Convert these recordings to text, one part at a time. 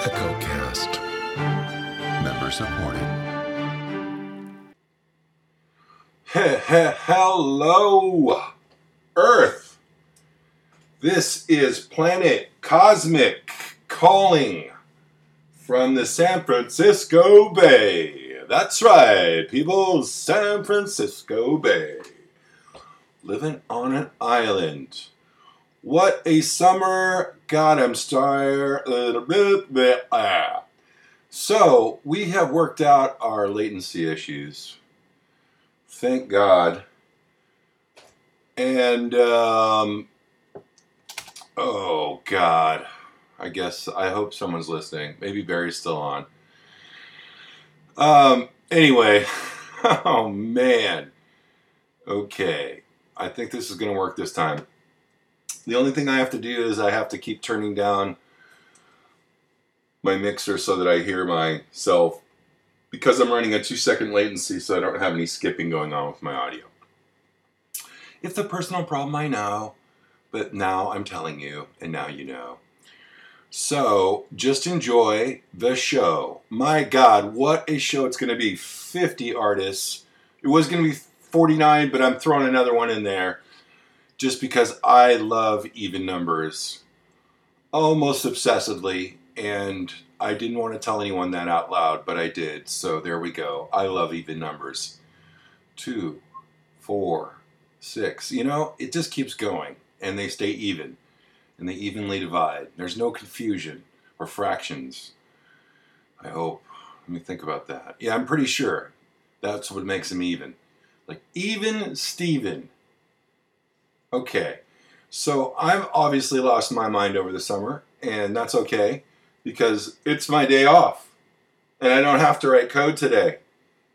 EchoCast. Member supported. He- he- Hello, Earth. This is Planet Cosmic calling from the San Francisco Bay. That's right, people, San Francisco Bay. Living on an island. What a summer. God, I'm tired. Ah. So, we have worked out our latency issues thank God. And um, oh God, I guess I hope someone's listening. Maybe Barry's still on. Um. Anyway, oh man. Okay, I think this is gonna work this time. The only thing I have to do is I have to keep turning down my mixer so that I hear myself because I'm running a two second latency, so I don't have any skipping going on with my audio. It's a personal problem, I know, but now I'm telling you, and now you know. So just enjoy the show. My God, what a show it's going to be! 50 artists. It was going to be 49, but I'm throwing another one in there just because I love even numbers almost obsessively, and I didn't want to tell anyone that out loud, but I did. So there we go. I love even numbers. Two, four, six. You know, it just keeps going, and they stay even, and they evenly divide. There's no confusion or fractions. I hope. Let me think about that. Yeah, I'm pretty sure that's what makes them even. Like even Steven. Okay. So I've obviously lost my mind over the summer, and that's okay because it's my day off and I don't have to write code today.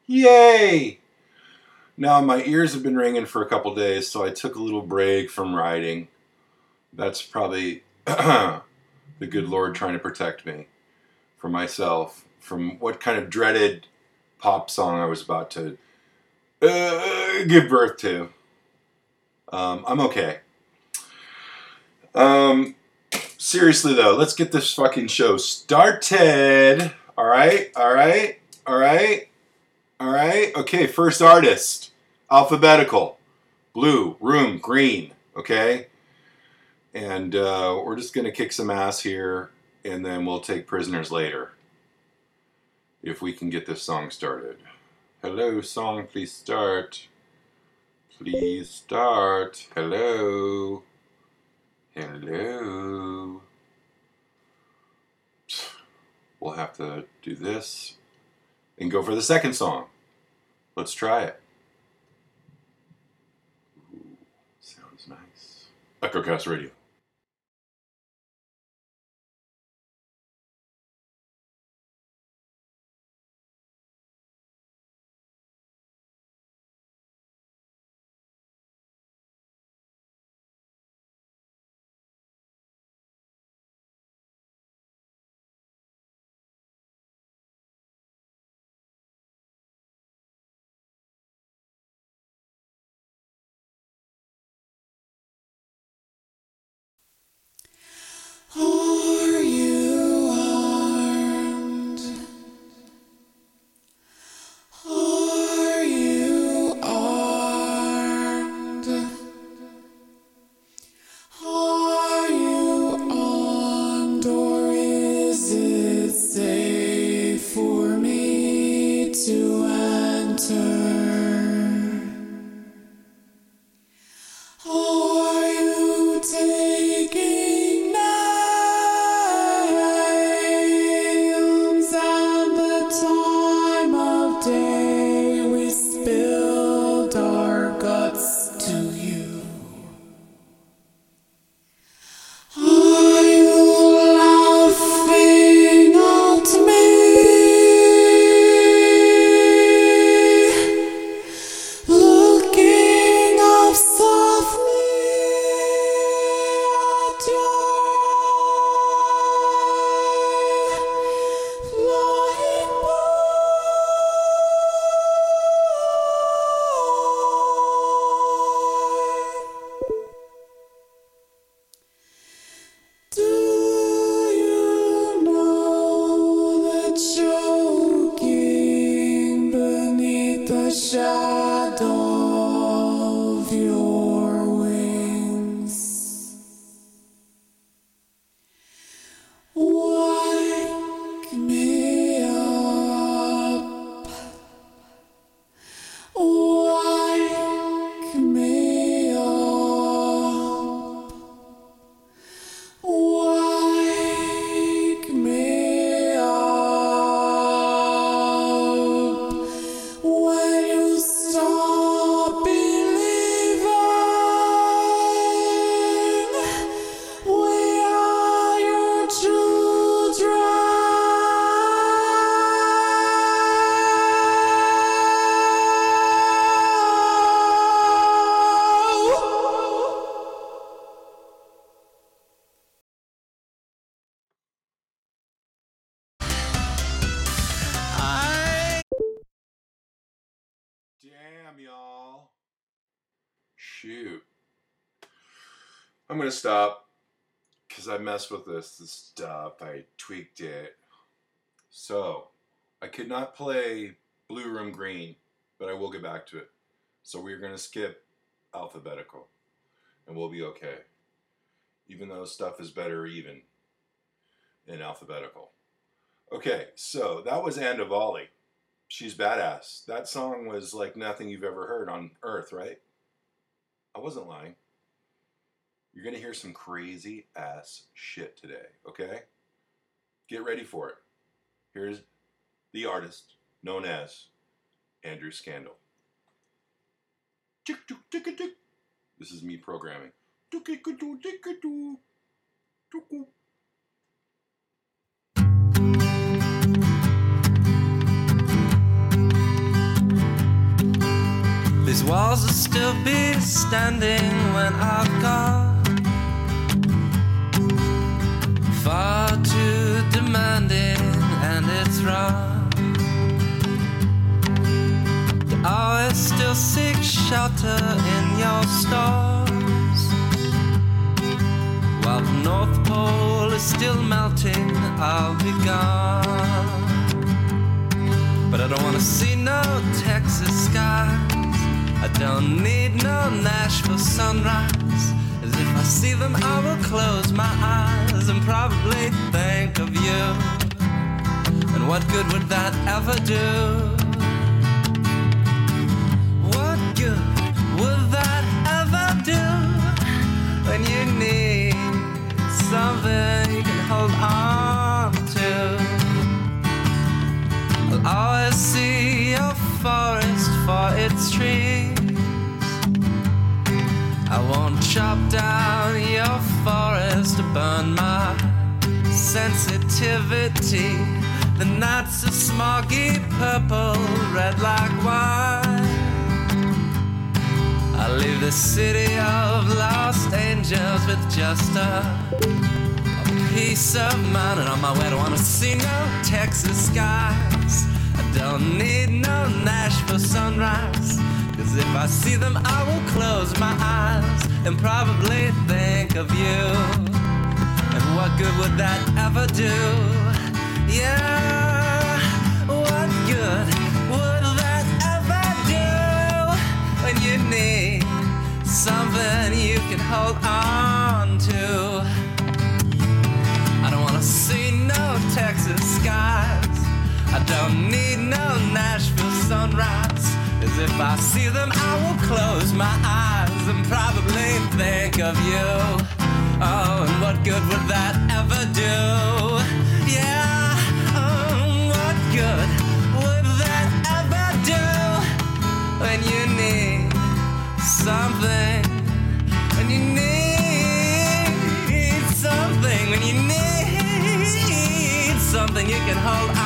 Yay! Now my ears have been ringing for a couple days, so I took a little break from writing. That's probably the good Lord trying to protect me from myself, from what kind of dreaded pop song I was about to uh, give birth to. Um, I'm okay. Um, seriously though, let's get this fucking show started. All right, all right, all right, all right. Okay, first artist, alphabetical, blue, room, green. Okay, and uh, we're just gonna kick some ass here, and then we'll take prisoners later. If we can get this song started. Hello, song, please start. Please start. Hello. Hello. We'll have to do this and go for the second song. Let's try it. Ooh, sounds nice. EchoCast Radio. I'm gonna stop because I messed with this, this stuff. I tweaked it. So, I could not play Blue Room Green, but I will get back to it. So, we're gonna skip alphabetical, and we'll be okay. Even though stuff is better even in alphabetical. Okay, so that was Andavali. She's badass. That song was like nothing you've ever heard on earth, right? I wasn't lying. You're going to hear some crazy ass shit today, okay? Get ready for it. Here's the artist known as Andrew Scandal. This is me programming. These walls will still be standing when I've gone. Far too demanding, and it's wrong. To always still seek shelter in your stores. While the North Pole is still melting, I'll be gone. But I don't wanna see no Texas skies. I don't need no Nashville sunrise. As if I see them, I will close my eyes and probably think of you. And what good would that ever do? What good would that ever do when you need something you can hold on to? I'll always see your forest for its trees. I won't chop down your forest burn my sensitivity. The nights are smoggy purple, red like wine. I leave the city of lost angels with just a peace of mind and on my way I don't wanna see no Texas skies I don't need no Nashville sunrise Cause if I see them I will close my eyes And probably think of you what good would that ever do? Yeah What good would that ever do When you need something you can hold on to I don't wanna see no Texas skies. I don't need no Nashville sunrise. As if I see them, I will close my eyes and probably think of you. Oh, and what good would that ever do? Yeah, oh, what good would that ever do when you need something? When you need something, when you need something you can hold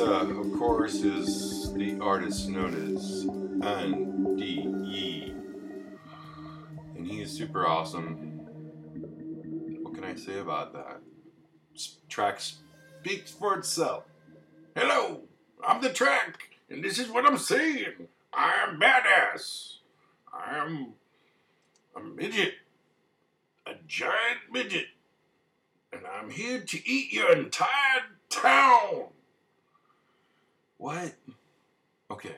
of course, is the artist known as Yee. And he is super awesome. What can I say about that? S- track speaks for itself. Hello, I'm the track, and this is what I'm saying. I am badass. I am a midget, a giant midget, and I'm here to eat your entire town. What? Okay.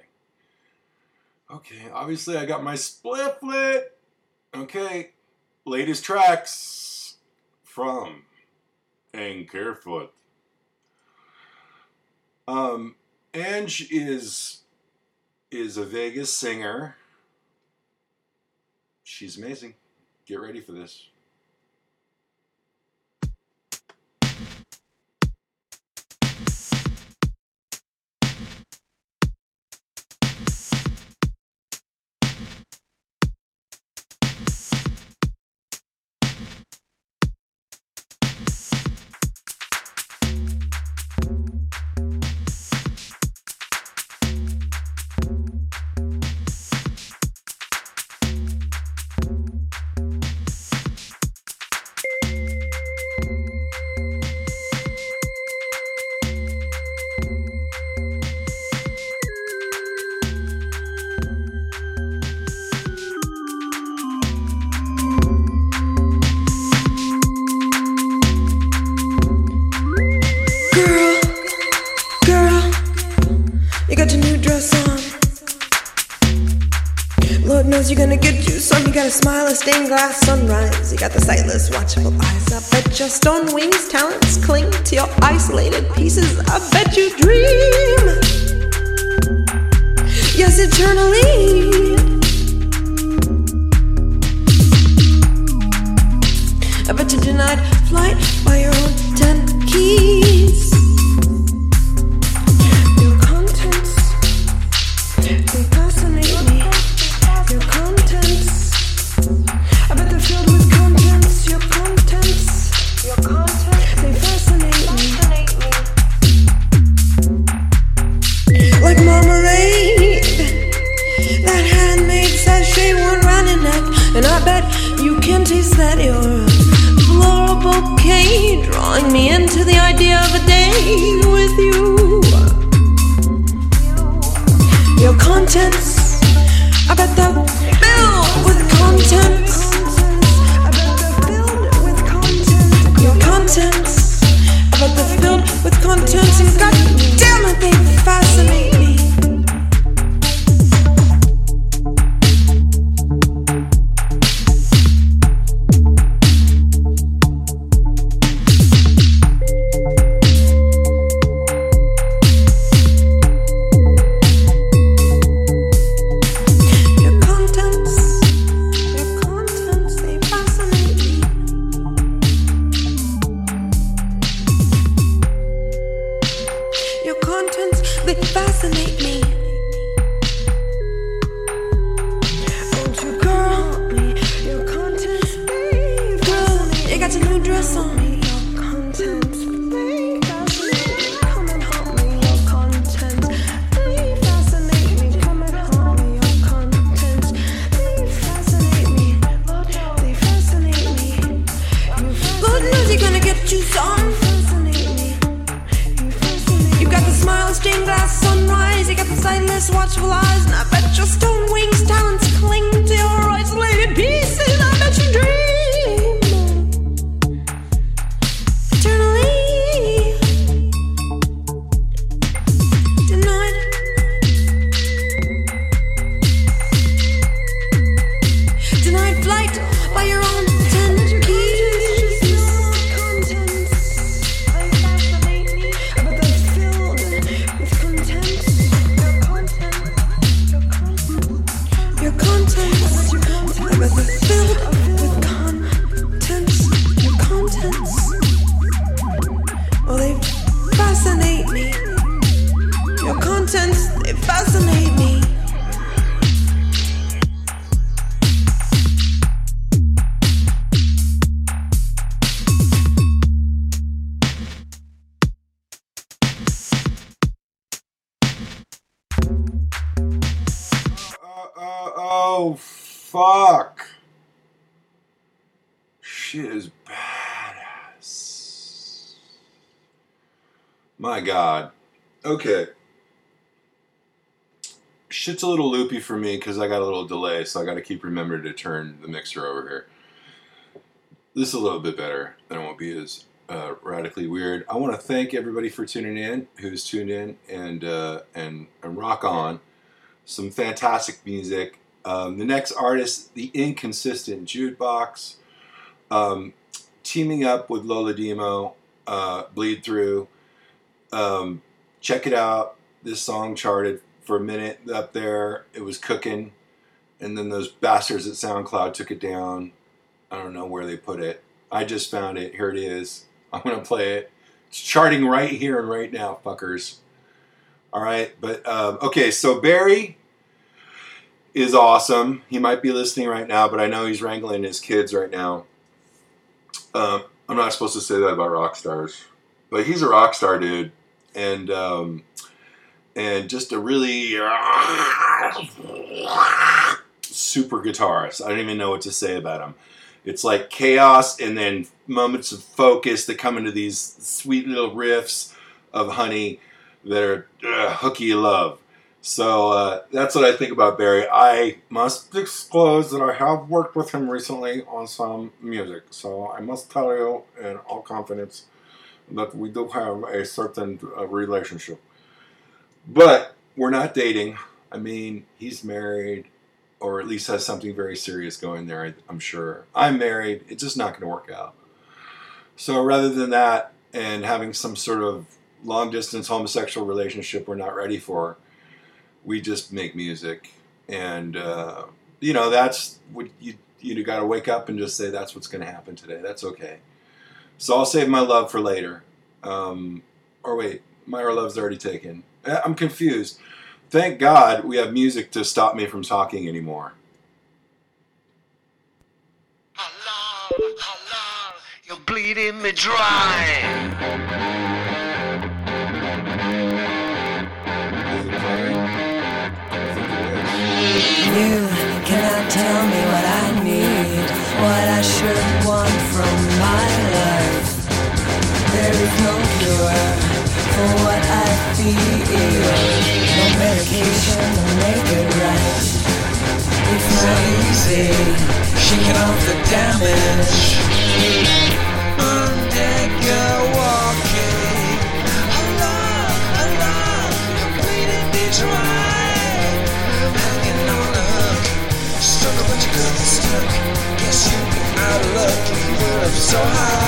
Okay, obviously I got my spliff lit. Okay, latest tracks from Ankerfoot. Um, Ange is is a Vegas singer. She's amazing. Get ready for this. Glass sunrise. You got the sightless, watchful eyes. I bet your stone wings talents that you're a floral bouquet, drawing me into the idea of a day with you. Your contents, I bet they're filled with contents. Your contents, I bet they're filled with contents, and God damn it, they fascinate My god. Okay. Shit's a little loopy for me because I got a little delay, so I got to keep remembering to turn the mixer over here. This is a little bit better, then it won't be as uh, radically weird. I want to thank everybody for tuning in, who's tuned in, and uh, and and rock on. Some fantastic music. Um, the next artist, the inconsistent Jukebox, um, teaming up with Lola Demo, uh, Bleed Through. Um, check it out. This song charted for a minute up there. It was cooking, and then those bastards at SoundCloud took it down. I don't know where they put it. I just found it. Here it is. I'm gonna play it. It's charting right here and right now, fuckers. All right, but um, okay. So Barry is awesome. He might be listening right now, but I know he's wrangling his kids right now. Um, I'm not supposed to say that about rock stars, but he's a rock star, dude, and um, and just a really super guitarist. I don't even know what to say about him. It's like chaos and then moments of focus that come into these sweet little riffs of honey that are uh, hooky love. So uh, that's what I think about Barry. I must disclose that I have worked with him recently on some music. So I must tell you in all confidence that we do have a certain uh, relationship. But we're not dating. I mean, he's married, or at least has something very serious going there, I'm sure. I'm married. It's just not going to work out. So rather than that and having some sort of long distance homosexual relationship we're not ready for, we just make music. And, uh, you know, that's what you, you got to wake up and just say that's what's going to happen today. That's okay. So I'll save my love for later. Um, or wait, my love's already taken. Eh, I'm confused. Thank God we have music to stop me from talking anymore. How long, how long, you're bleeding me dry. Is it playing? I think it is. You cannot tell me what I need, what I should want from my life. There is no cure for what I feel, no medication to make it right. It's not easy shaking off the damage. Walking. How long, how long, you're Struggle but you couldn't stuck. Guess you'd be out of luck you were up so high.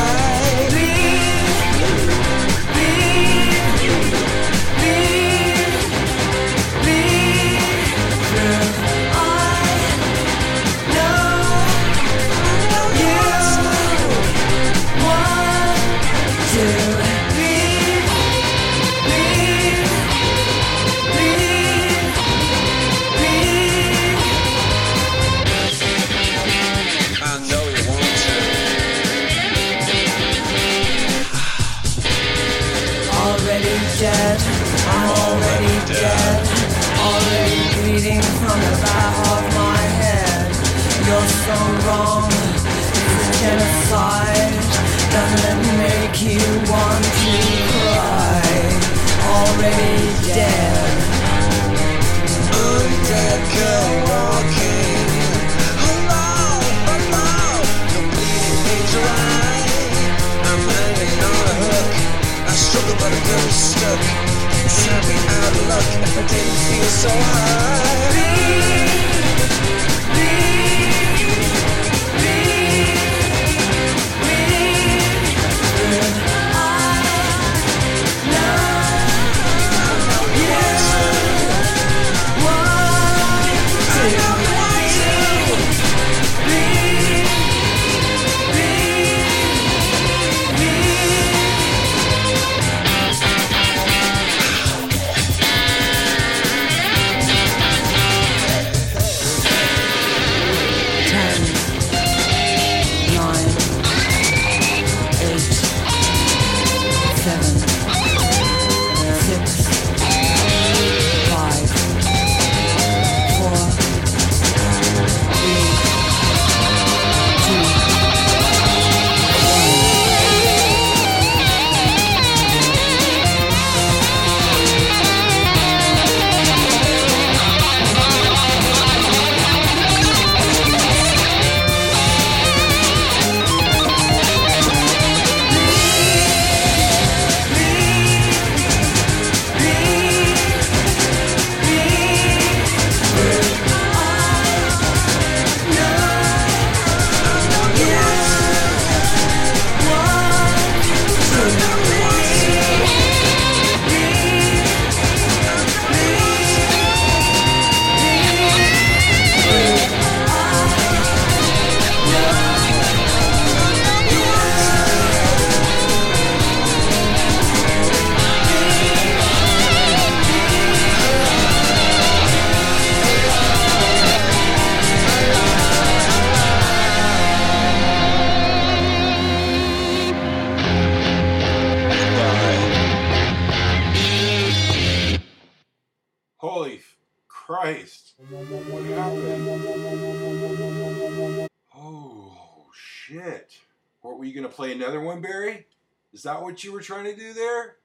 What you were trying to do there?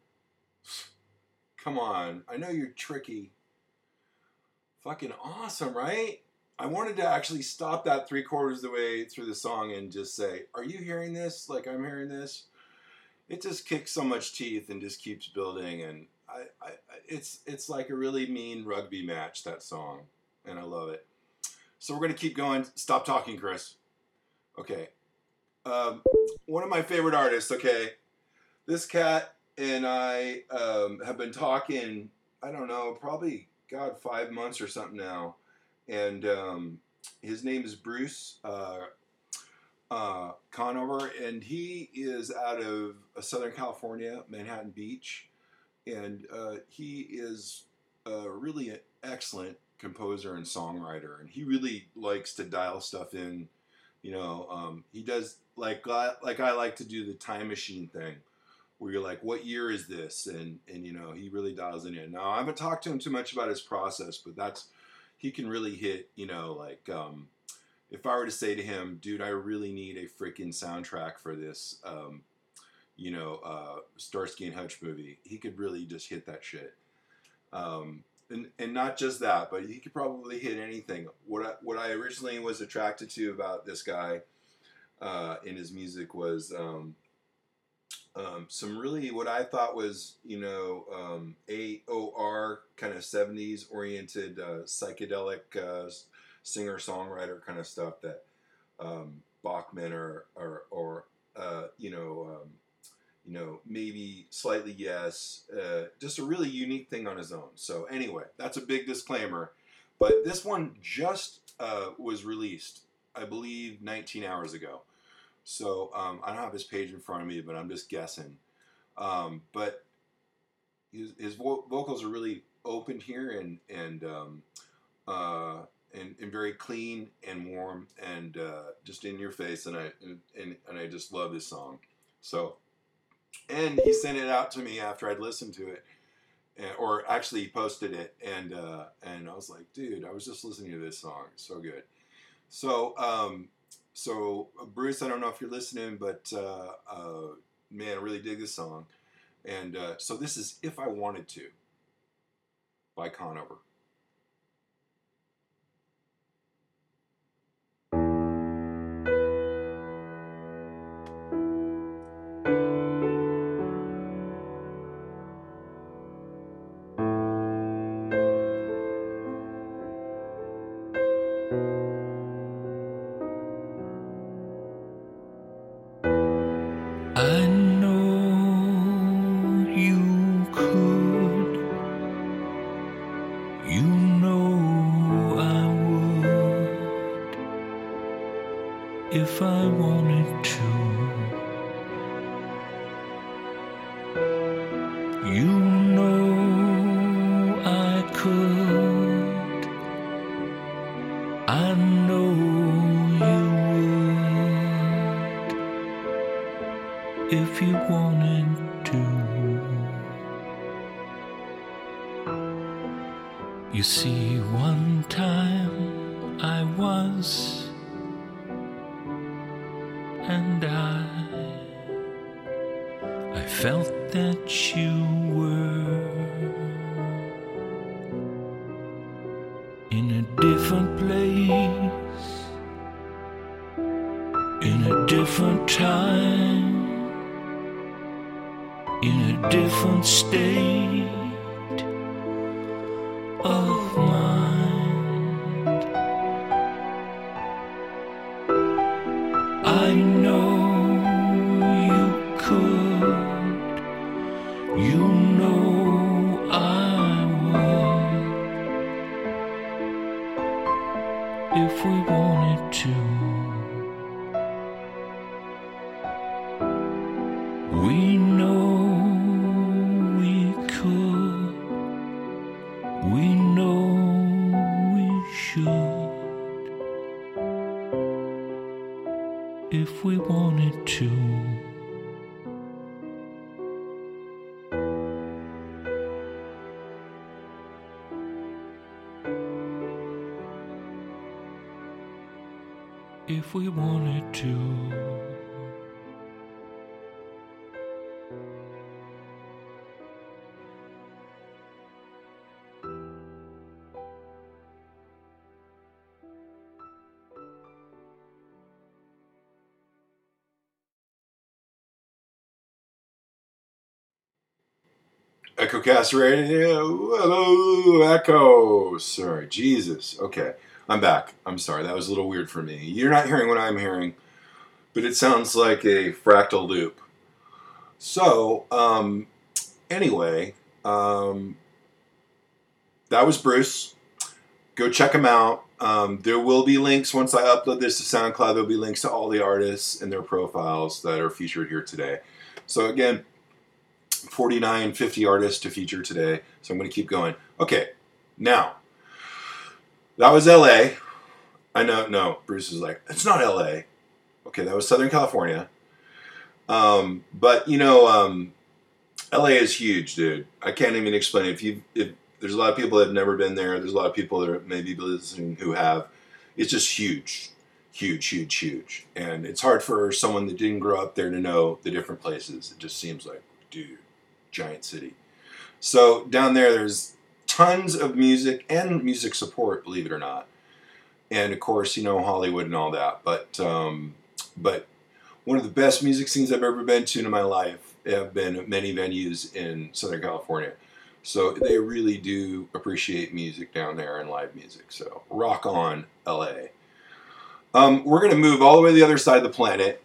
Come on. I know you're tricky. Fucking awesome, right? I wanted to actually stop that three quarters of the way through the song and just say, Are you hearing this? Like I'm hearing this? It just kicks so much teeth and just keeps building. And I, I, it's, it's like a really mean rugby match, that song. And I love it. So we're going to keep going. Stop talking, Chris. Okay. Um, one of my favorite artists, okay. This cat and I um, have been talking, I don't know, probably, God, five months or something now. And um, his name is Bruce uh, uh, Conover, and he is out of uh, Southern California, Manhattan Beach. And uh, he is a really excellent composer and songwriter. And he really likes to dial stuff in. You know, um, he does like like I like to do the time machine thing, where you're like, "What year is this?" and and you know, he really dials it in. Now, I haven't talked to him too much about his process, but that's he can really hit. You know, like um, if I were to say to him, "Dude, I really need a freaking soundtrack for this," um, you know, uh, Starsky and Hutch movie, he could really just hit that shit. Um, and, and not just that, but he could probably hit anything. What I, what I originally was attracted to about this guy uh, in his music was um, um, some really what I thought was you know um, AOR kind of '70s oriented uh, psychedelic uh, singer songwriter kind of stuff that um, Bachman or or, or uh, you know um, you know, maybe slightly yes. Uh, just a really unique thing on his own. So anyway, that's a big disclaimer. But this one just uh, was released, I believe, 19 hours ago. So um, I don't have his page in front of me, but I'm just guessing. Um, but his, his vo- vocals are really open here and and um, uh, and, and very clean and warm and uh, just in your face. And I and, and, I just love this song. So and he sent it out to me after I'd listened to it, or actually he posted it, and uh, and I was like, dude, I was just listening to this song, it's so good. So um, so uh, Bruce, I don't know if you're listening, but uh, uh, man, I really dig this song, and uh, so this is "If I Wanted to" by Conover. if we wanted to. EchoCast Radio. Hello, Echo. Sorry, Jesus. Okay. I'm back. I'm sorry. That was a little weird for me. You're not hearing what I'm hearing, but it sounds like a fractal loop. So, um, anyway, um, that was Bruce. Go check him out. Um, there will be links once I upload this to SoundCloud. There'll be links to all the artists and their profiles that are featured here today. So again, 49, 50 artists to feature today. So I'm going to keep going. Okay, now that was LA. I know, no, Bruce is like, it's not LA. Okay, that was Southern California. Um, but you know, um, LA is huge, dude. I can't even explain. If you, if there's a lot of people that have never been there, there's a lot of people that are maybe listening who have. It's just huge, huge, huge, huge, and it's hard for someone that didn't grow up there to know the different places. It just seems like, dude, giant city. So down there, there's tons of music and music support, believe it or not, and of course, you know Hollywood and all that. But um, but one of the best music scenes I've ever been to in my life have been many venues in Southern California. So they really do appreciate music down there and live music. So rock on, LA. Um, we're going to move all the way to the other side of the planet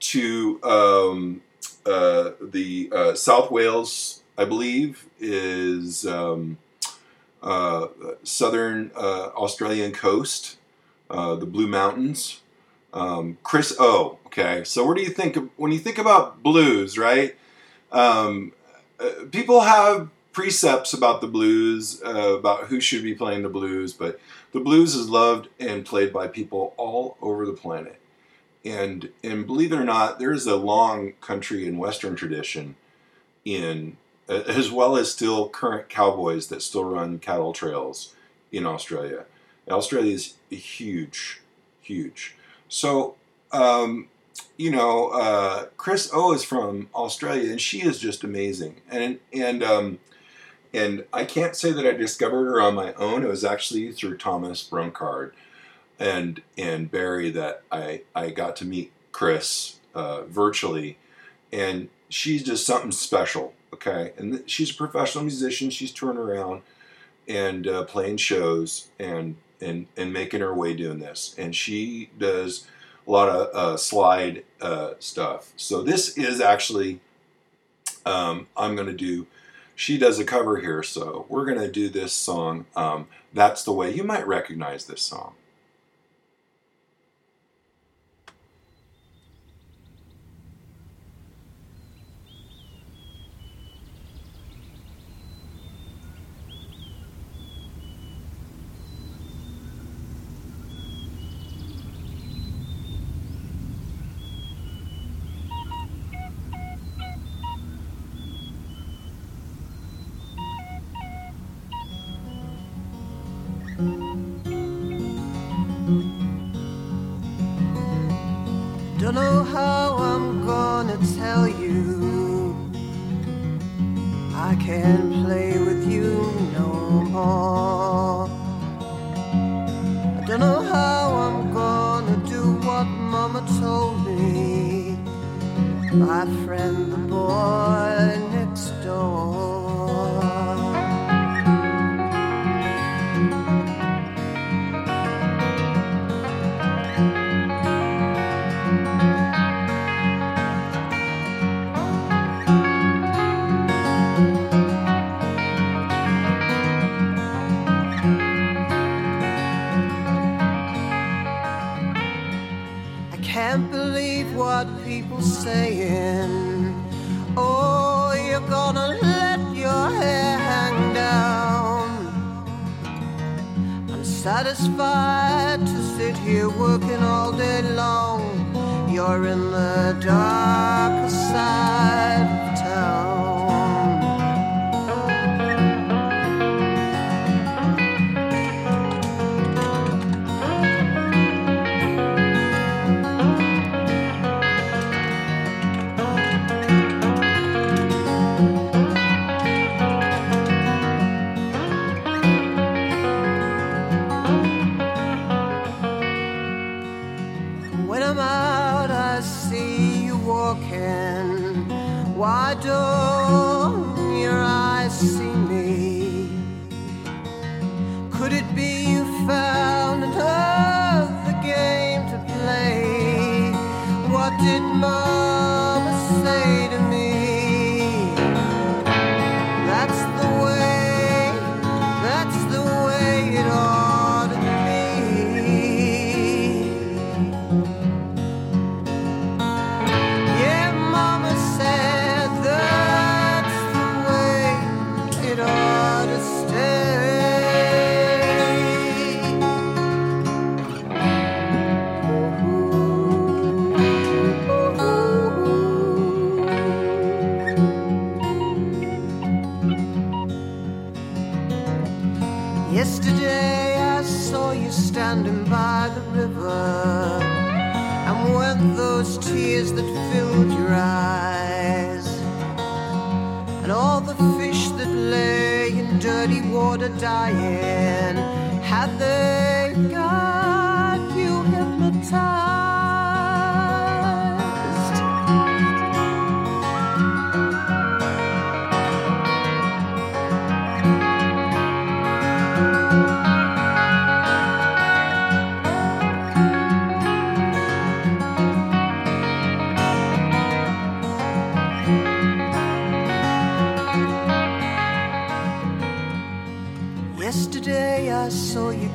to um, uh, the uh, South Wales, I believe, is um, uh, southern uh, Australian coast, uh, the Blue Mountains. Um, Chris O. Okay, so what do you think of, when you think about blues, right? Um, uh, people have precepts about the blues, uh, about who should be playing the blues, but the blues is loved and played by people all over the planet. And and believe it or not, there is a long country and western tradition in as well as still current cowboys that still run cattle trails in Australia. Australia is huge, huge. So, um, you know, uh, Chris O is from Australia, and she is just amazing. And and um, and I can't say that I discovered her on my own. It was actually through Thomas Brunkard and and Barry that I I got to meet Chris uh, virtually, and she's just something special. Okay, and she's a professional musician. She's touring around and uh, playing shows and and and making her way doing this. And she does a lot of uh, slide uh, stuff. So this is actually um, I'm going to do. She does a cover here, so we're going to do this song. Um, That's the way. You might recognize this song.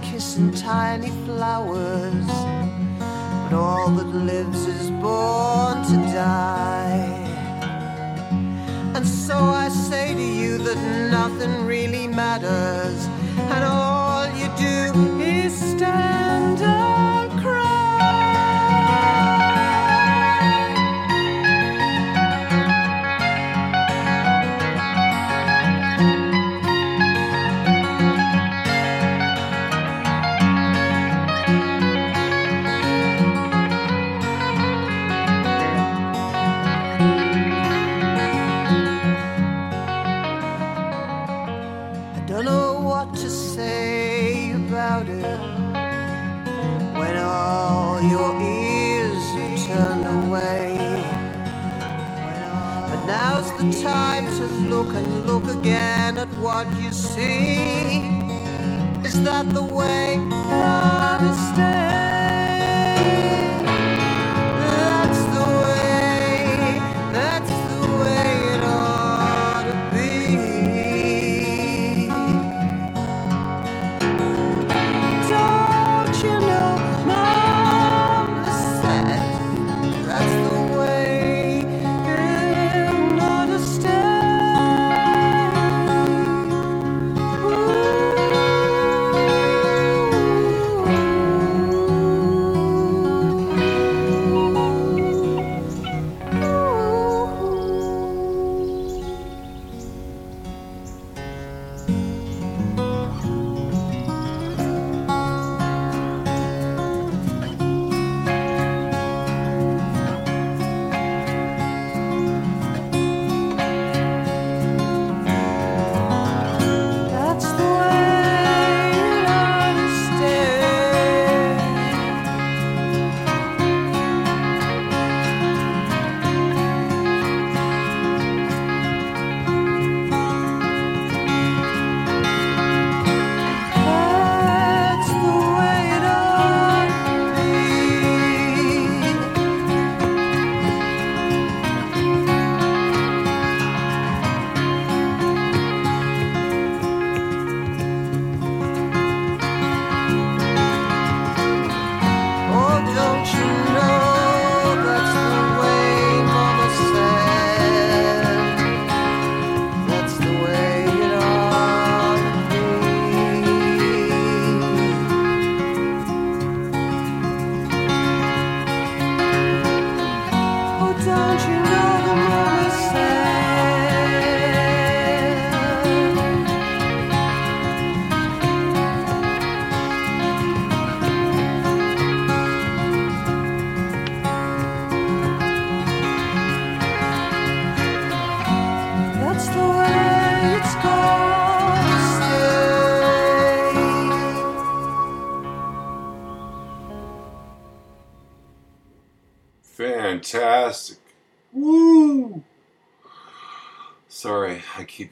kissing tiny flowers. But all that lives is born to die. And so I say to you that nothing really matters, and all you do is stand. what you see. Is that the way love is staying?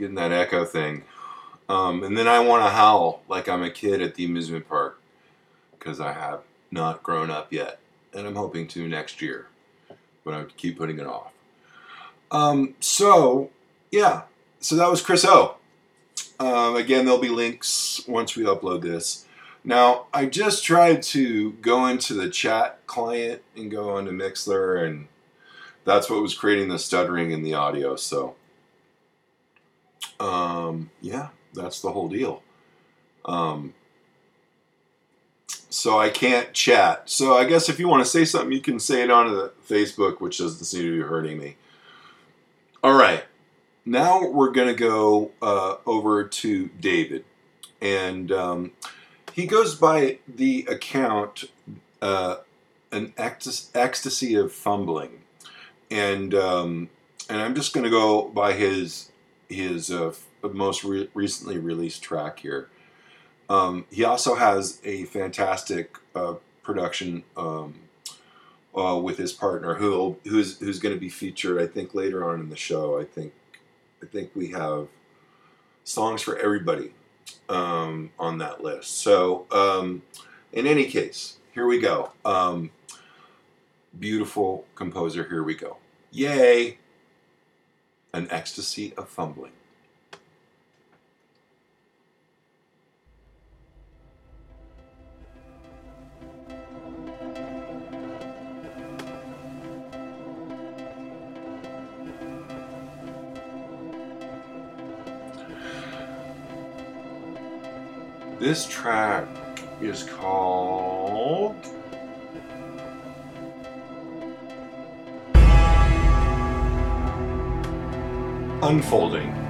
getting that echo thing. Um, and then I want to howl like I'm a kid at the amusement park because I have not grown up yet. And I'm hoping to next year, but I keep putting it off. Um, so, yeah. So that was Chris O. Um, again, there'll be links once we upload this. Now, I just tried to go into the chat client and go onto Mixlr, and that's what was creating the stuttering in the audio. So, um, yeah, that's the whole deal. Um, so I can't chat. So I guess if you want to say something, you can say it on the Facebook, which doesn't seem to be hurting me. All right, now we're gonna go uh, over to David, and um, he goes by the account uh, an ecstasy of fumbling, and um, and I'm just gonna go by his his uh, most re- recently released track here. Um, he also has a fantastic uh, production um, uh, with his partner, who who's who's going to be featured, I think, later on in the show. I think I think we have songs for everybody um, on that list. So, um, in any case, here we go. Um, beautiful composer. Here we go. Yay! An ecstasy of fumbling. This track is called. Unfolding.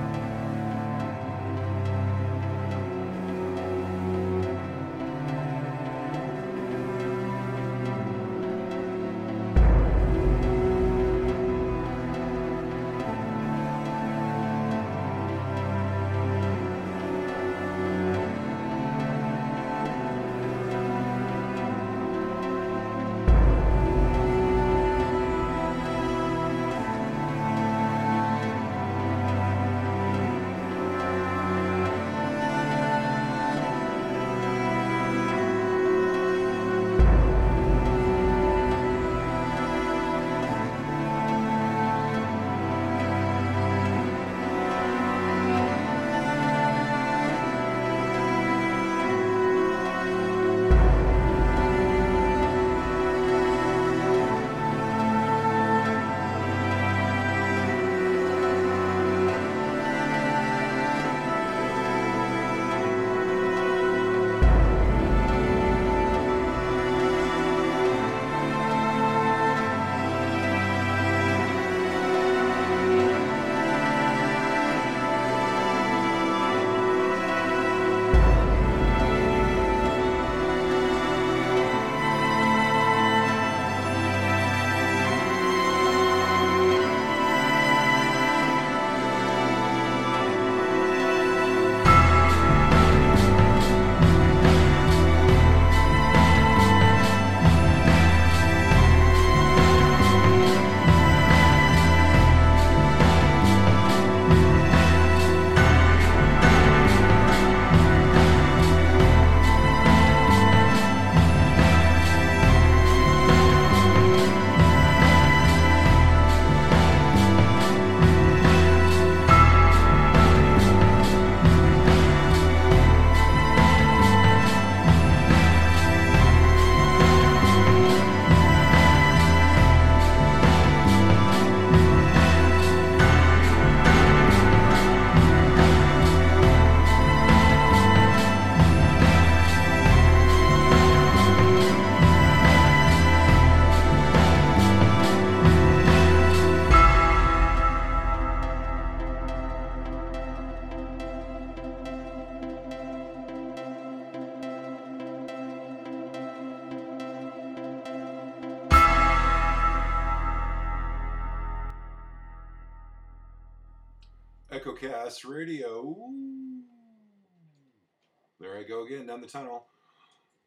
I go again down the tunnel.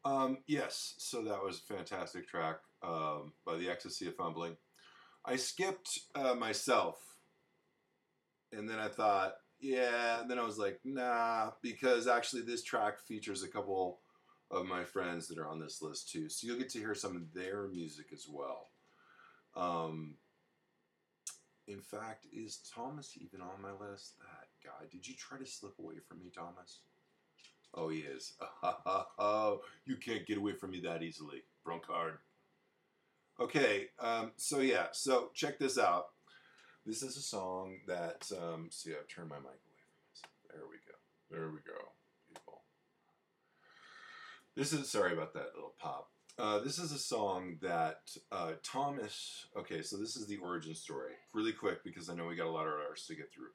Um, yes, so that was a fantastic track um, by the Ecstasy of Fumbling. I skipped uh, myself, and then I thought, yeah. And then I was like, nah, because actually this track features a couple of my friends that are on this list too. So you'll get to hear some of their music as well. Um, in fact, is Thomas even on my list? That guy. Did you try to slip away from me, Thomas? Oh, he is. Oh, you can't get away from me that easily, Brunkard. Okay, um, so yeah, so check this out. This is a song that, um, see, I've turned my mic away from myself. There we go. There we go, people. This is, sorry about that little pop. Uh, this is a song that uh, Thomas, okay, so this is the origin story. Really quick because I know we got a lot of artists to get through.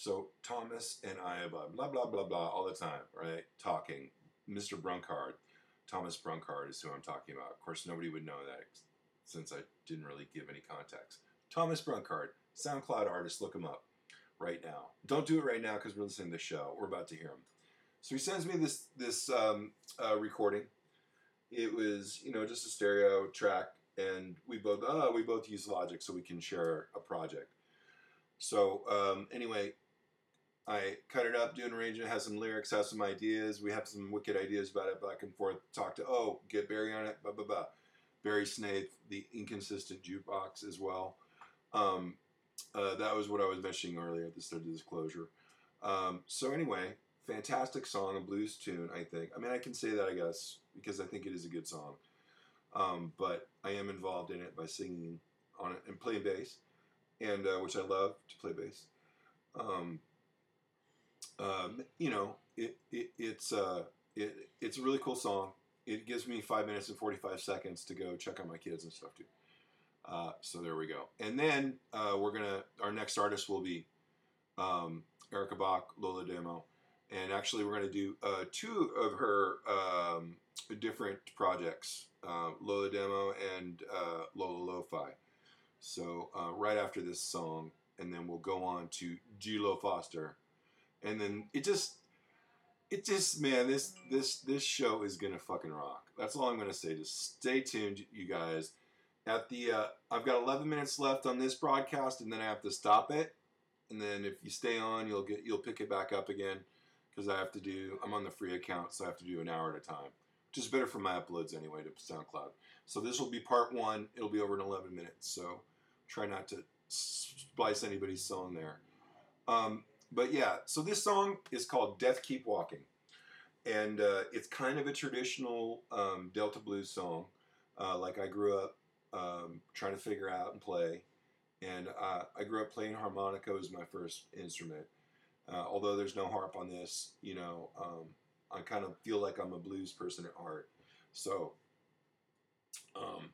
So Thomas and I, blah, blah, blah, blah, blah, all the time, right? Talking. Mr. Brunkard, Thomas Brunkard is who I'm talking about. Of course, nobody would know that since I didn't really give any context. Thomas Brunkard, SoundCloud artist, look him up right now. Don't do it right now because we're listening to the show. We're about to hear him. So he sends me this this um, uh, recording. It was you know just a stereo track, and we both uh, we both use Logic so we can share a project. So um, anyway, I cut it up, do an arrangement, has some lyrics, has some ideas. We have some wicked ideas about it, back and forth. Talk to oh, get Barry on it, blah blah blah. Barry Snaith, the inconsistent jukebox as well. Um, uh, that was what I was mentioning earlier at the start of disclosure. Um, so anyway, fantastic song, a blues tune. I think. I mean, I can say that I guess because I think it is a good song. Um, but I am involved in it by singing on it and playing bass, and uh, which I love to play bass. Um, um, you know, it, it it's uh, it, it's a really cool song. It gives me five minutes and forty five seconds to go check on my kids and stuff too. Uh, so there we go. And then uh, we're gonna our next artist will be um, Erica Bach, Lola Demo, and actually we're gonna do uh, two of her um, different projects, uh, Lola Demo and uh, Lola Lo-Fi. So uh, right after this song, and then we'll go on to G Lo Foster, and then it just it just man this this this show is gonna fucking rock. That's all I'm gonna say. Just stay tuned, you guys. At the uh, I've got 11 minutes left on this broadcast, and then I have to stop it. And then if you stay on, you'll get you'll pick it back up again because I have to do I'm on the free account, so I have to do an hour at a time. Which is better for my uploads anyway to SoundCloud. So this will be part one. It'll be over in 11 minutes. So try not to splice anybody's song there. Um, but yeah, so this song is called Death Keep Walking. And uh, it's kind of a traditional um, Delta blues song. Uh, like I grew up um, trying to figure out and play. And uh, I grew up playing harmonica as my first instrument. Uh, although there's no harp on this, you know, um, I kind of feel like I'm a blues person at heart. So um,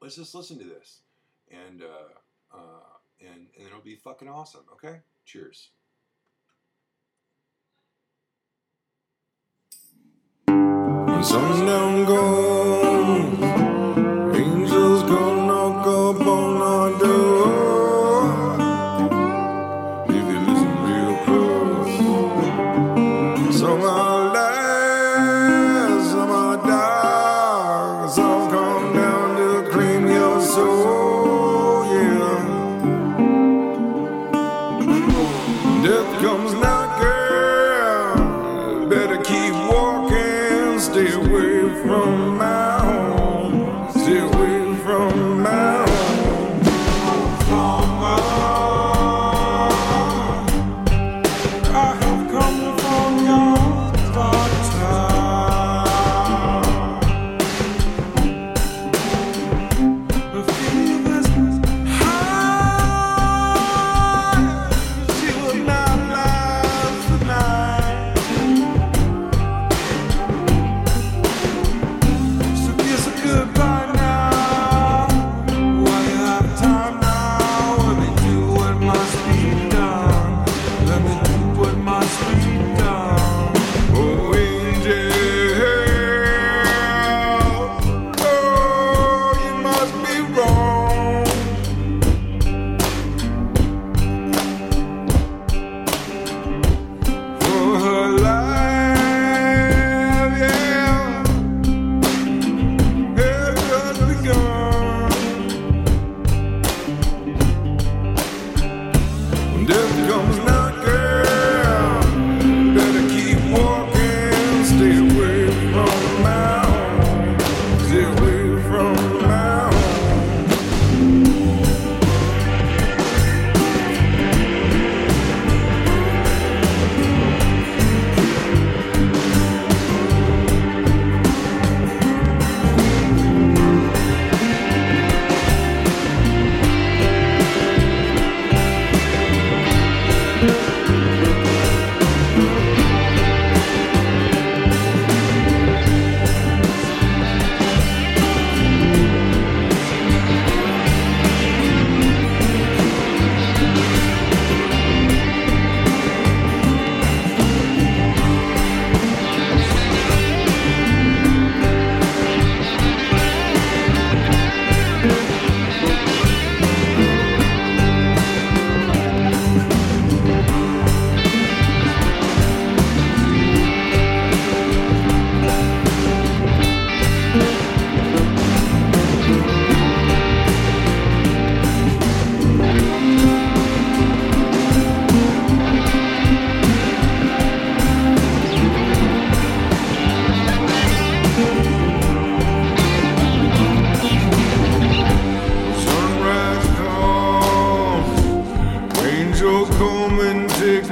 let's just listen to this. And, uh, uh, and, and it'll be fucking awesome, okay? Cheers. Sundown goes,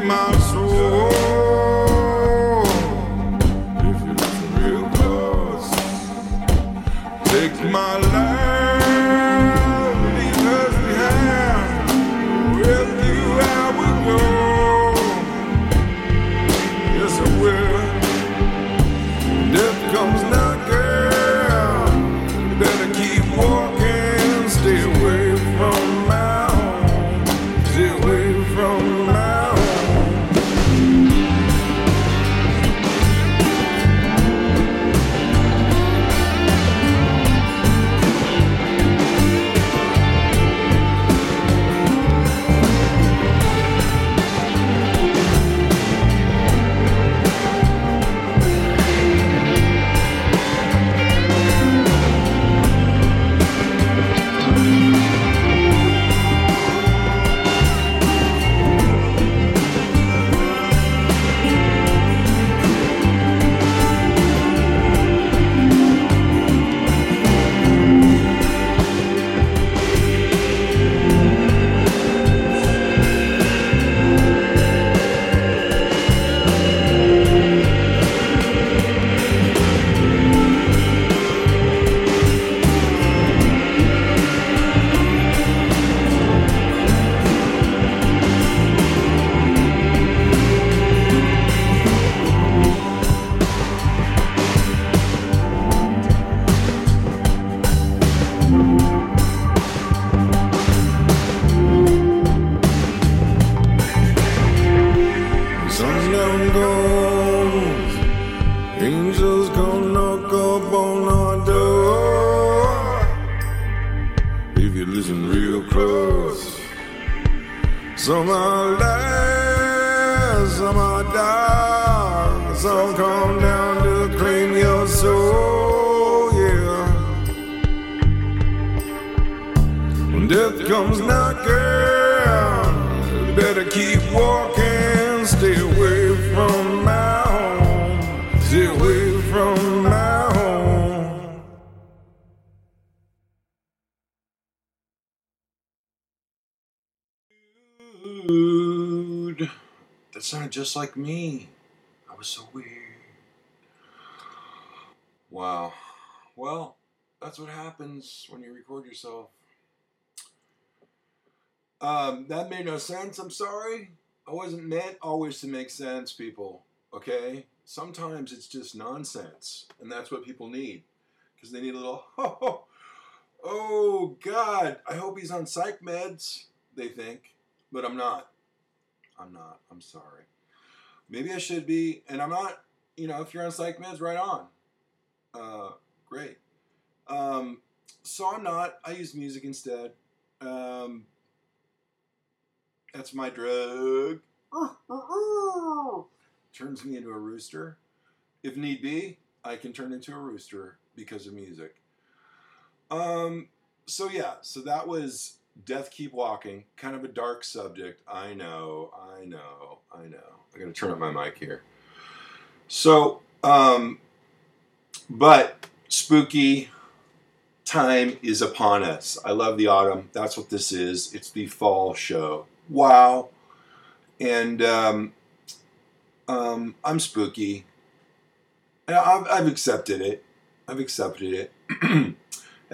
my angels come knock up on our door. If you listen real close, some are light, some are dark, some come down to claim your soul. Yeah, when death comes knocking, better keep walking. Sounded just like me. I was so weird. Wow. Well, that's what happens when you record yourself. Um, that made no sense. I'm sorry. I wasn't meant always to make sense, people. Okay? Sometimes it's just nonsense, and that's what people need. Because they need a little, oh, oh, God, I hope he's on psych meds, they think. But I'm not. I'm not. I'm sorry. Maybe I should be, and I'm not, you know, if you're on psych meds, right on. Uh, great. Um, so I'm not. I use music instead. Um, that's my drug. Turns me into a rooster. If need be, I can turn into a rooster because of music. Um, so yeah, so that was Death Keep Walking. Kind of a dark subject. I know, I know, I know. I gotta turn up my mic here. So, um, but spooky time is upon us. I love the autumn. That's what this is. It's the fall show. Wow. And um, um, I'm spooky. I've, I've accepted it. I've accepted it.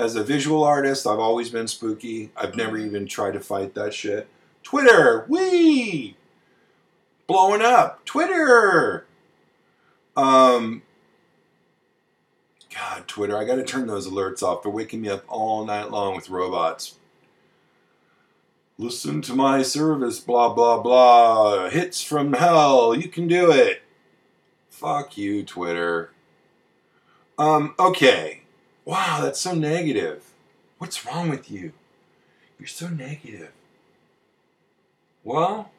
As a visual artist, I've always been spooky. I've never even tried to fight that shit. Twitter, wee! Blowing up. Twitter! Um, God, Twitter, I gotta turn those alerts off. They're waking me up all night long with robots. Listen to my service, blah, blah, blah. Hits from hell. You can do it. Fuck you, Twitter. Um, okay. Wow, that's so negative. What's wrong with you? You're so negative. Well,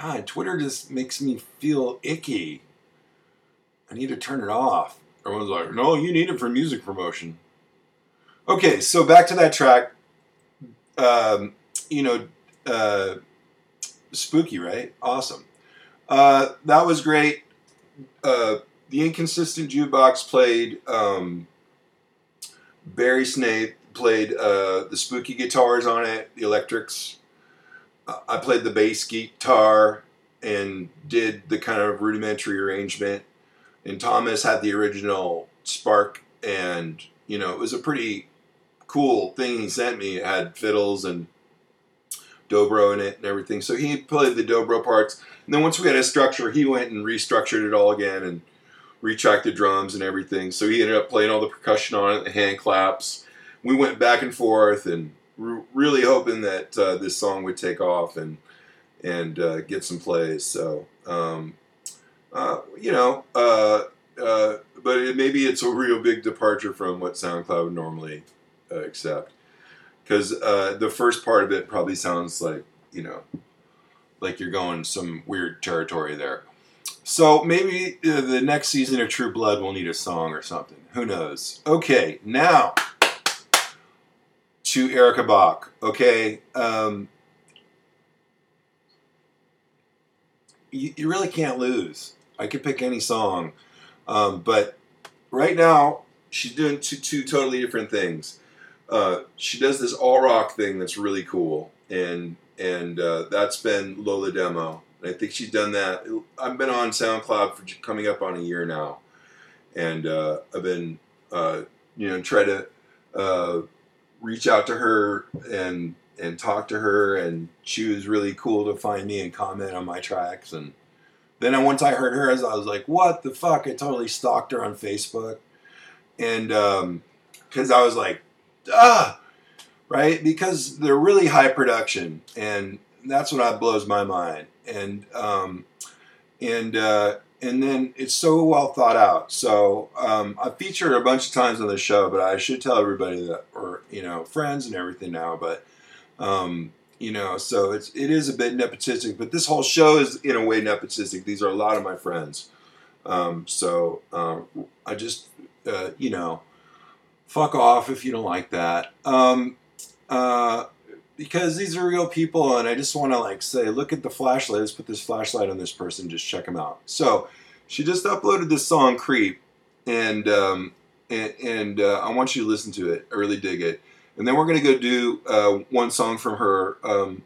God, Twitter just makes me feel icky. I need to turn it off. Everyone's like, no, you need it for music promotion. Okay, so back to that track. Um, you know, uh, spooky, right? Awesome. Uh, that was great. Uh, the Inconsistent Jukebox played um, Barry Snape played uh, the spooky guitars on it, the electrics. uh, I played the bass guitar and did the kind of rudimentary arrangement. And Thomas had the original Spark, and you know it was a pretty cool thing he sent me. It had fiddles and dobro in it and everything. So he played the dobro parts. And then once we had a structure, he went and restructured it all again and retracked the drums and everything. So he ended up playing all the percussion on it, the hand claps. We went back and forth and r- really hoping that uh, this song would take off and and uh, get some plays. So um, uh, you know, uh, uh, but it, maybe it's a real big departure from what SoundCloud would normally uh, accept because the first part of it probably sounds like you know like you're going some weird territory there so maybe uh, the next season of true blood will need a song or something. Who knows? Okay now to erica bach. Okay um, you, you really can't lose. I could pick any song um, but right now she's doing two, two totally different things. Uh, she does this all rock thing that's really cool, and and uh, that's been Lola Demo. And I think she's done that. I've been on SoundCloud for coming up on a year now, and uh, I've been uh, you know try to uh, reach out to her and and talk to her, and she was really cool to find me and comment on my tracks. And then once I heard hers, I was like, what the fuck? I totally stalked her on Facebook, and because I was like ah, right? Because they're really high production, and that's what blows my mind. And um, and uh, and then it's so well thought out. So um, I featured a bunch of times on the show, but I should tell everybody that, or you know, friends and everything now. But um, you know, so it's it is a bit nepotistic. But this whole show is in a way nepotistic. These are a lot of my friends. Um, so uh, I just uh, you know fuck off if you don't like that. Um, uh, because these are real people, and I just want to like say, look at the flashlight. Let's put this flashlight on this person. Just check them out. So she just uploaded this song "Creep," and um, and, and uh, I want you to listen to it. I really dig it. And then we're gonna go do uh, one song from her um,